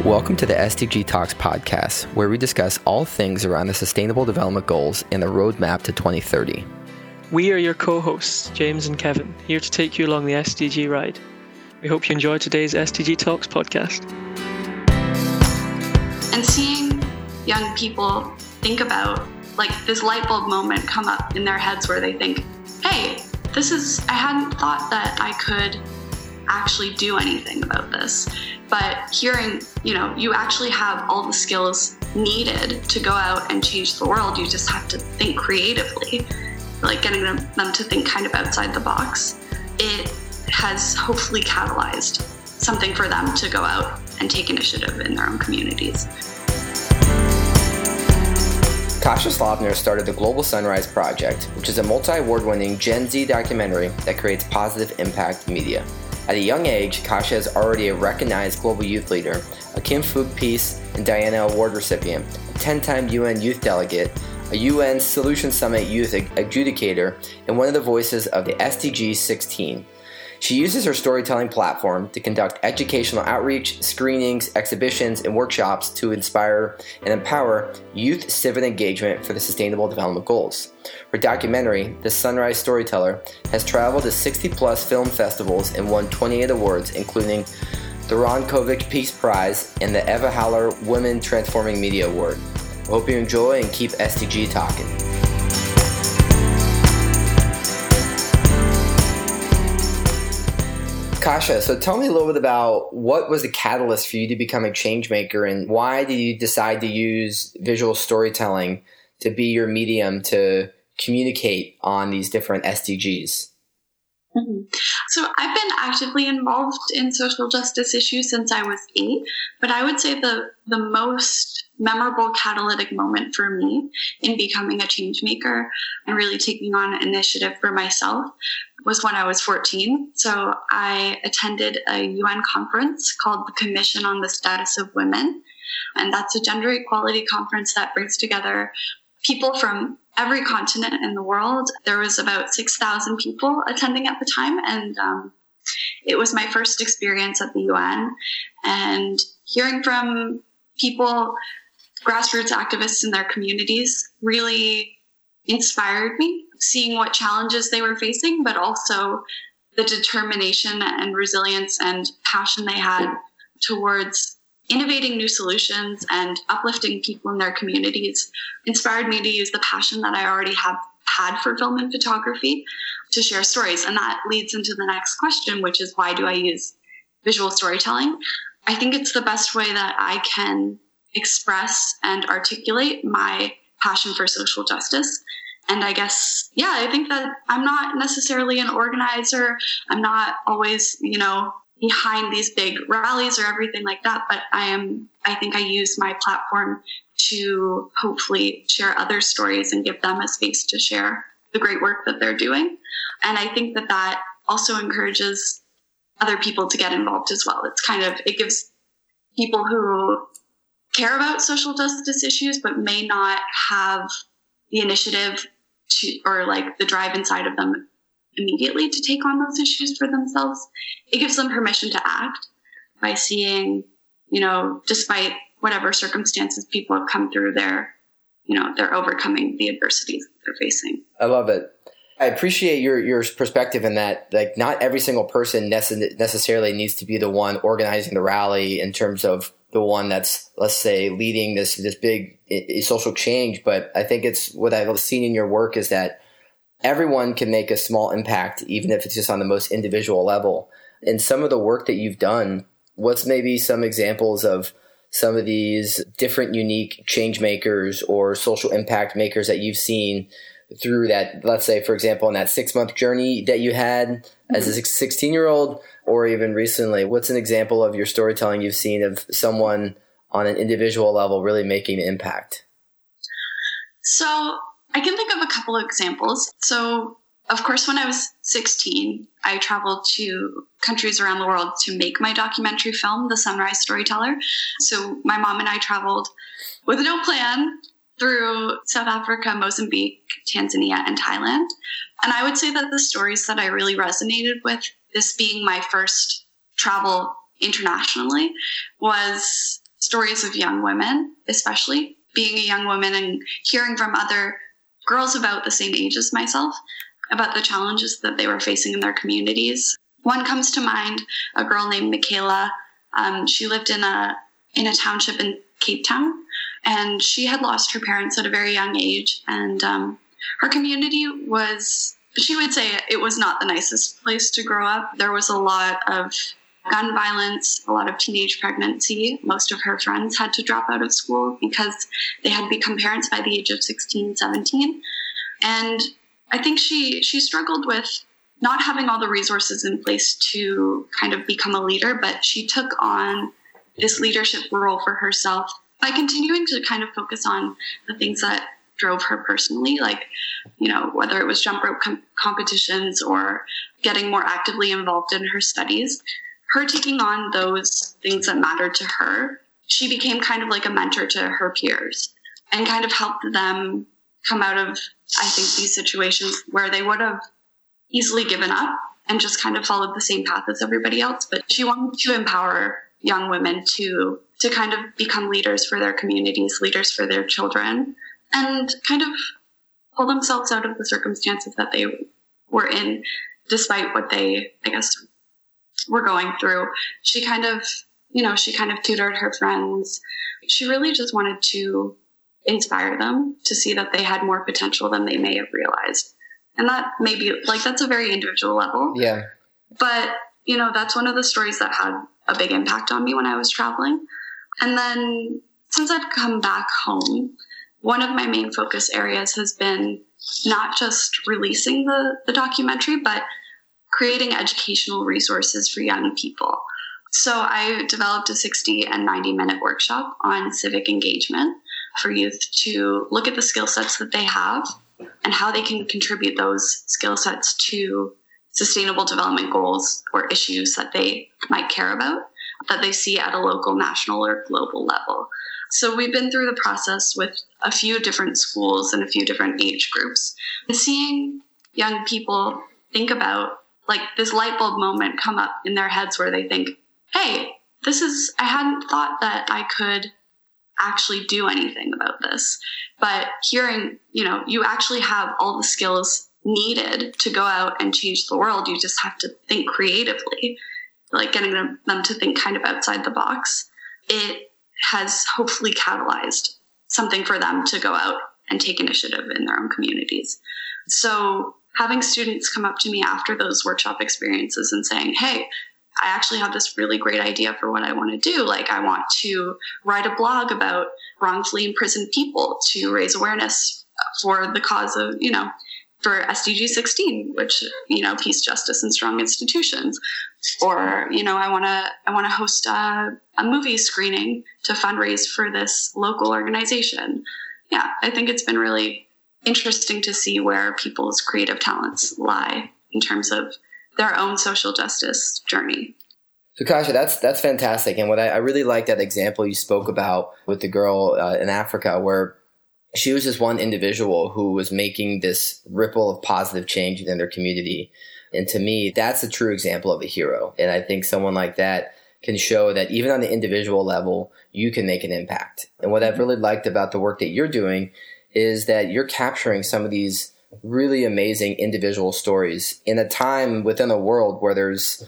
Welcome to the SDG Talks podcast, where we discuss all things around the Sustainable Development Goals and the roadmap to 2030. We are your co hosts, James and Kevin, here to take you along the SDG ride. We hope you enjoy today's SDG Talks podcast. And seeing young people think about like this light bulb moment come up in their heads where they think, hey, this is, I hadn't thought that I could actually do anything about this. But hearing, you know, you actually have all the skills needed to go out and change the world. You just have to think creatively, like getting them, them to think kind of outside the box. It has hopefully catalyzed something for them to go out and take initiative in their own communities. Kasia Slavner started the Global Sunrise Project, which is a multi award winning Gen Z documentary that creates positive impact media. At a young age, Kasia is already a recognized global youth leader, a Kim Phuc Peace and Diana Award recipient, a 10 time UN Youth Delegate, a UN Solution Summit Youth Adjudicator, and one of the voices of the SDG 16. She uses her storytelling platform to conduct educational outreach, screenings, exhibitions, and workshops to inspire and empower youth civic engagement for the Sustainable Development Goals. Her documentary, The Sunrise Storyteller, has traveled to 60 plus film festivals and won 28 awards, including the Ron Kovic Peace Prize and the Eva Haller Women Transforming Media Award. Hope you enjoy and keep SDG talking. Kasia, so tell me a little bit about what was the catalyst for you to become a change maker and why did you decide to use visual storytelling to be your medium to communicate on these different SDGs? Mm-hmm. So I've been actively involved in social justice issues since I was eight, but I would say the the most memorable catalytic moment for me in becoming a change maker and really taking on initiative for myself was when I was 14. So I attended a UN conference called the Commission on the Status of Women. And that's a gender equality conference that brings together people from every continent in the world. There was about 6,000 people attending at the time. And um, it was my first experience at the UN. And hearing from people, grassroots activists in their communities, really inspired me seeing what challenges they were facing, but also the determination and resilience and passion they had towards innovating new solutions and uplifting people in their communities inspired me to use the passion that I already have had for film and photography to share stories. And that leads into the next question, which is why do I use visual storytelling? I think it's the best way that I can express and articulate my passion for social justice and I guess, yeah, I think that I'm not necessarily an organizer. I'm not always, you know, behind these big rallies or everything like that, but I am, I think I use my platform to hopefully share other stories and give them a space to share the great work that they're doing. And I think that that also encourages other people to get involved as well. It's kind of, it gives people who care about social justice issues but may not have the initiative to, or like the drive inside of them immediately to take on those issues for themselves. It gives them permission to act by seeing, you know, despite whatever circumstances people have come through, they're, you know, they're overcoming the adversities they're facing. I love it. I appreciate your your perspective in that like not every single person necessarily needs to be the one organizing the rally in terms of the one that's let's say leading this this big social change but i think it's what i've seen in your work is that everyone can make a small impact even if it's just on the most individual level. And some of the work that you've done what's maybe some examples of some of these different unique change makers or social impact makers that you've seen through that let's say for example in that six month journey that you had as a 16 year old or even recently? What's an example of your storytelling you've seen of someone on an individual level really making an impact? So i can think of a couple of examples. So of course when i was 16 i traveled to countries around the world to make my documentary film the sunrise storyteller. So my mom and i traveled with no plan through South Africa, Mozambique, Tanzania, and Thailand. And I would say that the stories that I really resonated with, this being my first travel internationally, was stories of young women, especially being a young woman and hearing from other girls about the same age as myself about the challenges that they were facing in their communities. One comes to mind, a girl named Michaela. Um, she lived in a in a township in Cape Town, and she had lost her parents at a very young age. And um, her community was, she would say, it was not the nicest place to grow up. There was a lot of gun violence, a lot of teenage pregnancy. Most of her friends had to drop out of school because they had become parents by the age of 16, 17. And I think she she struggled with not having all the resources in place to kind of become a leader, but she took on this leadership role for herself by continuing to kind of focus on the things that drove her personally, like, you know, whether it was jump rope com- competitions or getting more actively involved in her studies, her taking on those things that mattered to her, she became kind of like a mentor to her peers and kind of helped them come out of, I think, these situations where they would have easily given up and just kind of followed the same path as everybody else. But she wanted to empower young women to to kind of become leaders for their communities, leaders for their children, and kind of pull themselves out of the circumstances that they were in, despite what they, I guess, were going through. She kind of, you know, she kind of tutored her friends. She really just wanted to inspire them to see that they had more potential than they may have realized. And that maybe like that's a very individual level. Yeah. But, you know, that's one of the stories that had a big impact on me when I was traveling. And then since I've come back home, one of my main focus areas has been not just releasing the, the documentary, but creating educational resources for young people. So I developed a 60 and 90 minute workshop on civic engagement for youth to look at the skill sets that they have and how they can contribute those skill sets to sustainable development goals or issues that they might care about that they see at a local, national, or global level. So we've been through the process with a few different schools and a few different age groups. And seeing young people think about like this light bulb moment come up in their heads where they think, hey, this is, I hadn't thought that I could actually do anything about this. But hearing, you know, you actually have all the skills needed to go out and change the world. You just have to think creatively, like getting them, to think kind of outside the box. It has hopefully catalyzed something for them to go out and take initiative in their own communities. So having students come up to me after those workshop experiences and saying, hey, I actually have this really great idea for what I want to do. Like, I want to write a blog about wrongfully imprisoned people to raise awareness for the cause of, you know, for SDG 16, which, you know, peace, justice, and strong institutions. Or, you know, I want to, I want to host a, a movie screening to fundraise for this local organization. Yeah, I think it's been really interesting to see where people's creative talents lie in terms of their own social justice journey. So, Kasia, that's that's fantastic, and what I, I really like that example you spoke about with the girl uh, in Africa, where she was just one individual who was making this ripple of positive change within their community, and to me, that's a true example of a hero. And I think someone like that can show that even on the individual level, you can make an impact. And what I've really liked about the work that you're doing is that you're capturing some of these really amazing individual stories in a time within a world where there's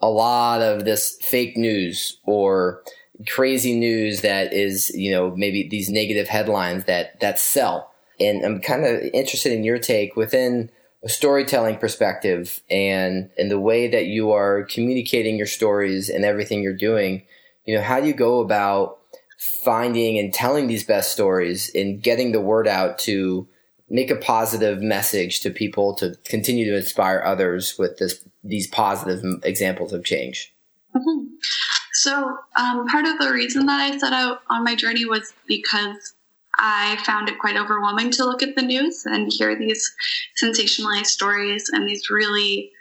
a lot of this fake news or crazy news that is, you know, maybe these negative headlines that that sell. And I'm kind of interested in your take within a storytelling perspective and and the way that you are communicating your stories and everything you're doing. You know, how do you go about finding and telling these best stories and getting the word out to make a positive message to people to continue to inspire others with this these positive examples of change. Mm-hmm. So um, part of the reason that I set out on my journey was because I found it quite overwhelming to look at the news and hear these sensationalized stories and these really,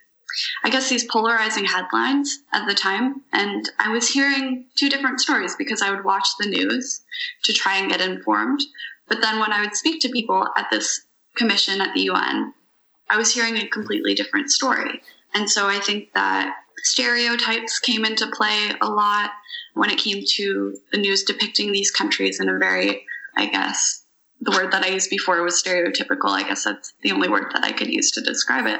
I guess, these polarizing headlines at the time. And I was hearing two different stories because I would watch the news to try and get informed. But then when I would speak to people at this commission at the UN, I was hearing a completely different story. And so I think that stereotypes came into play a lot when it came to the news depicting these countries in a very, I guess, the word that I used before was stereotypical. I guess that's the only word that I could use to describe it.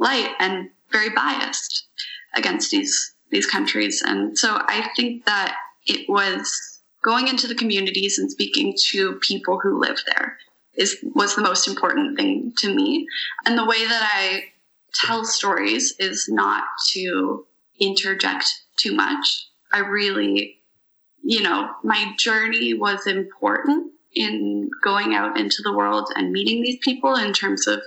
Light and very biased against these these countries. And so I think that it was going into the communities and speaking to people who live there is was the most important thing to me. And the way that I tell stories is not to interject too much. I really, you know, my journey was important in going out into the world and meeting these people in terms of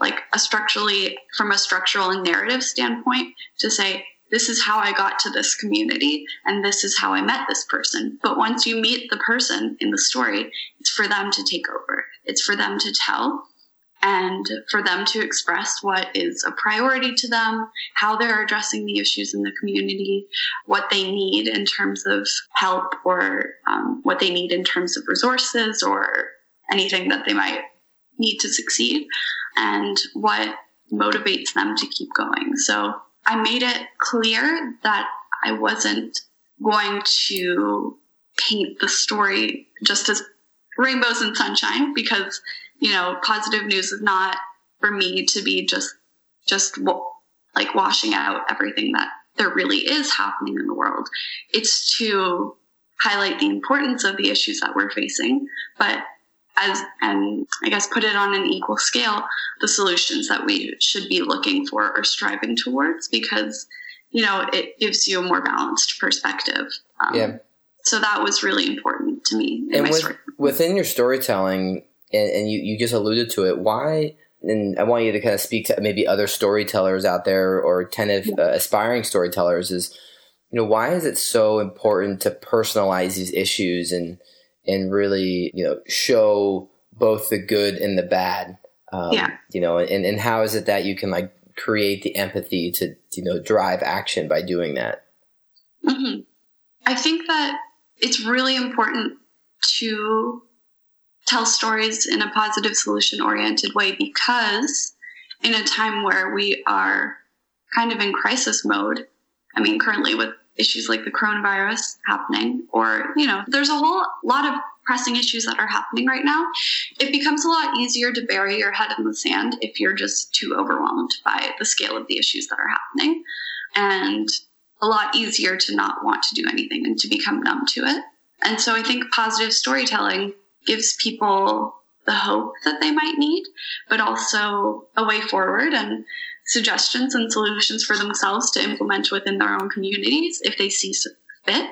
like a structurally from a structural and narrative standpoint to say this is how I got to this community and this is how I met this person. But once you meet the person in the story, it's for them to take over. It's for them to tell and for them to express what is a priority to them, how they're addressing the issues in the community, what they need in terms of help or um, what they need in terms of resources or anything that they might need to succeed, and what motivates them to keep going. So I made it clear that I wasn't going to paint the story just as rainbows and sunshine because you know positive news is not for me to be just just like washing out everything that there really is happening in the world it's to highlight the importance of the issues that we're facing but as and i guess put it on an equal scale the solutions that we should be looking for or striving towards because you know it gives you a more balanced perspective. Um, yeah. so that was really important to me and with, within your storytelling and, and you, you just alluded to it why and I want you to kind of speak to maybe other storytellers out there or attentive uh, aspiring storytellers is you know why is it so important to personalize these issues and and really you know show both the good and the bad um, yeah you know and, and how is it that you can like create the empathy to you know drive action by doing that mm-hmm. i think that it's really important to tell stories in a positive solution oriented way because in a time where we are kind of in crisis mode i mean currently with issues like the coronavirus happening, or, you know, there's a whole lot of pressing issues that are happening right now, it becomes a lot easier to bury your head in the sand if you're just too overwhelmed by the scale of the issues that are happening. And a lot easier to not want to do anything and to become numb to it. And so I think positive storytelling gives people the hope that they might need, but also a way forward and suggestions and solutions for themselves to implement within their own communities if they see fit.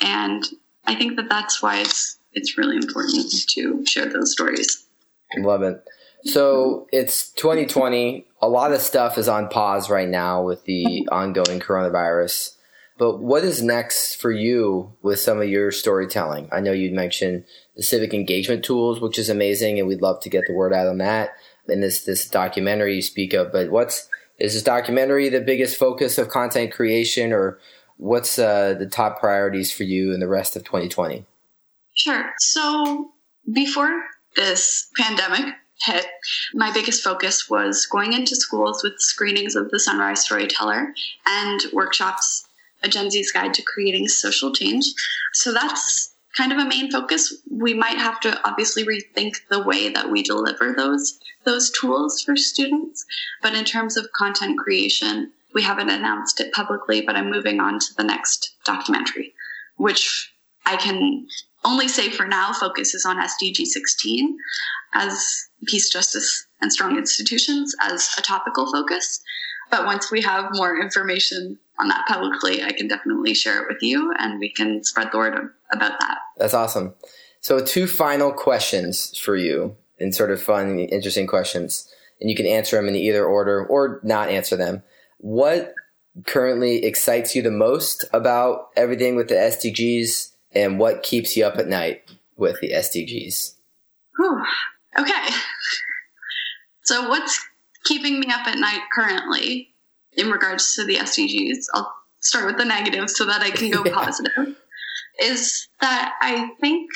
And I think that that's why it's it's really important to share those stories. Love it. So it's 2020. A lot of stuff is on pause right now with the ongoing coronavirus. But what is next for you with some of your storytelling? I know you mentioned the civic engagement tools, which is amazing, and we'd love to get the word out on that in this this documentary you speak of. But what's is this documentary the biggest focus of content creation, or what's uh, the top priorities for you in the rest of 2020? Sure. So before this pandemic hit, my biggest focus was going into schools with screenings of the Sunrise Storyteller and workshops, a Gen Z's Guide to Creating Social Change. So that's kind of a main focus. We might have to obviously rethink the way that we deliver those those tools for students. But in terms of content creation, we haven't announced it publicly, but I'm moving on to the next documentary, which I can only say for now focuses on SDG 16 as peace, justice, and strong institutions as a topical focus. But once we have more information on that publicly, I can definitely share it with you and we can spread the word about that. That's awesome. So, two final questions for you and sort of fun, interesting questions. And you can answer them in either order or not answer them. What currently excites you the most about everything with the SDGs and what keeps you up at night with the SDGs? Whew. Okay. So, what's keeping me up at night currently in regards to the SDGs? I'll start with the negative so that I can go positive. is that I think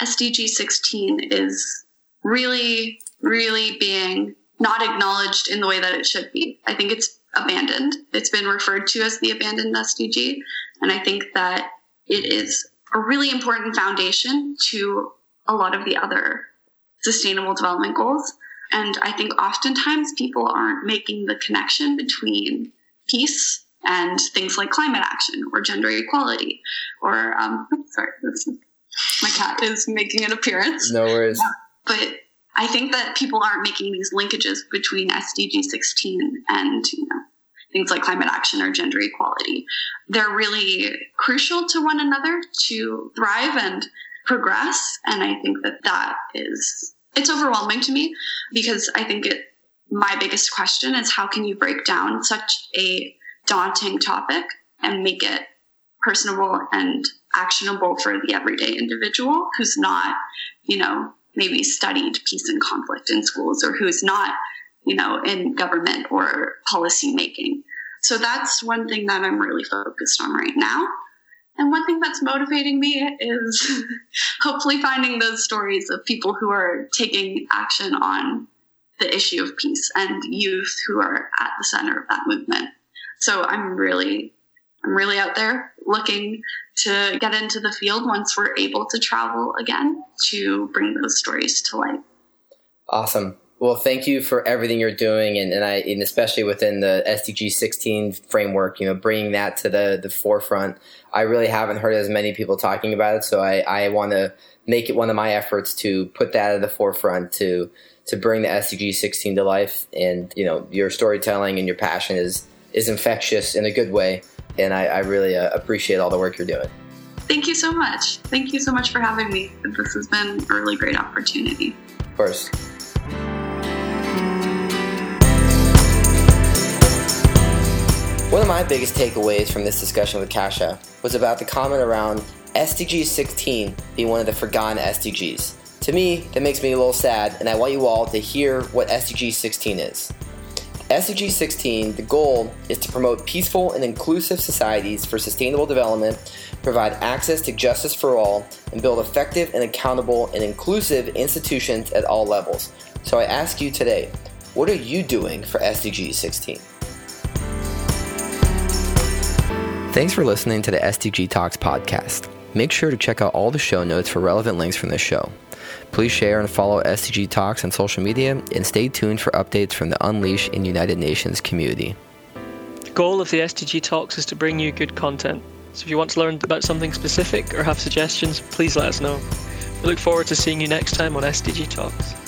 SDG 16 is really, really being not acknowledged in the way that it should be. I think it's abandoned. It's been referred to as the abandoned SDG. And I think that it is a really important foundation to a lot of the other sustainable development goals. And I think oftentimes people aren't making the connection between peace and things like climate action or gender equality or, um, sorry, my cat is making an appearance. No worries. But I think that people aren't making these linkages between SDG 16 and, you know, things like climate action or gender equality. They're really crucial to one another to thrive and progress. And I think that that is, it's overwhelming to me because I think it, my biggest question is how can you break down such a daunting topic and make it personable and actionable for the everyday individual who's not, you know, maybe studied peace and conflict in schools or who's not, you know, in government or policy making. So that's one thing that I'm really focused on right now. And one thing that's motivating me is hopefully finding those stories of people who are taking action on the issue of peace and youth who are at the center of that movement. So I'm really I'm really out there looking to get into the field once we're able to travel again to bring those stories to light. Awesome. Well, thank you for everything you're doing, and, and I, and especially within the SDG 16 framework, you know, bringing that to the the forefront. I really haven't heard as many people talking about it, so I, I want to make it one of my efforts to put that at the forefront to to bring the SDG 16 to life. And you know, your storytelling and your passion is is infectious in a good way and I, I really uh, appreciate all the work you're doing. Thank you so much. Thank you so much for having me. This has been a really great opportunity. Of course. One of my biggest takeaways from this discussion with Kasia was about the comment around SDG 16 being one of the forgotten SDGs. To me, that makes me a little sad, and I want you all to hear what SDG 16 is. SDG 16, the goal is to promote peaceful and inclusive societies for sustainable development, provide access to justice for all, and build effective and accountable and inclusive institutions at all levels. So I ask you today, what are you doing for SDG 16? Thanks for listening to the SDG Talks podcast. Make sure to check out all the show notes for relevant links from this show. Please share and follow SDG Talks on social media and stay tuned for updates from the Unleash in United Nations community. The goal of the SDG Talks is to bring you good content. So if you want to learn about something specific or have suggestions, please let us know. We look forward to seeing you next time on SDG Talks.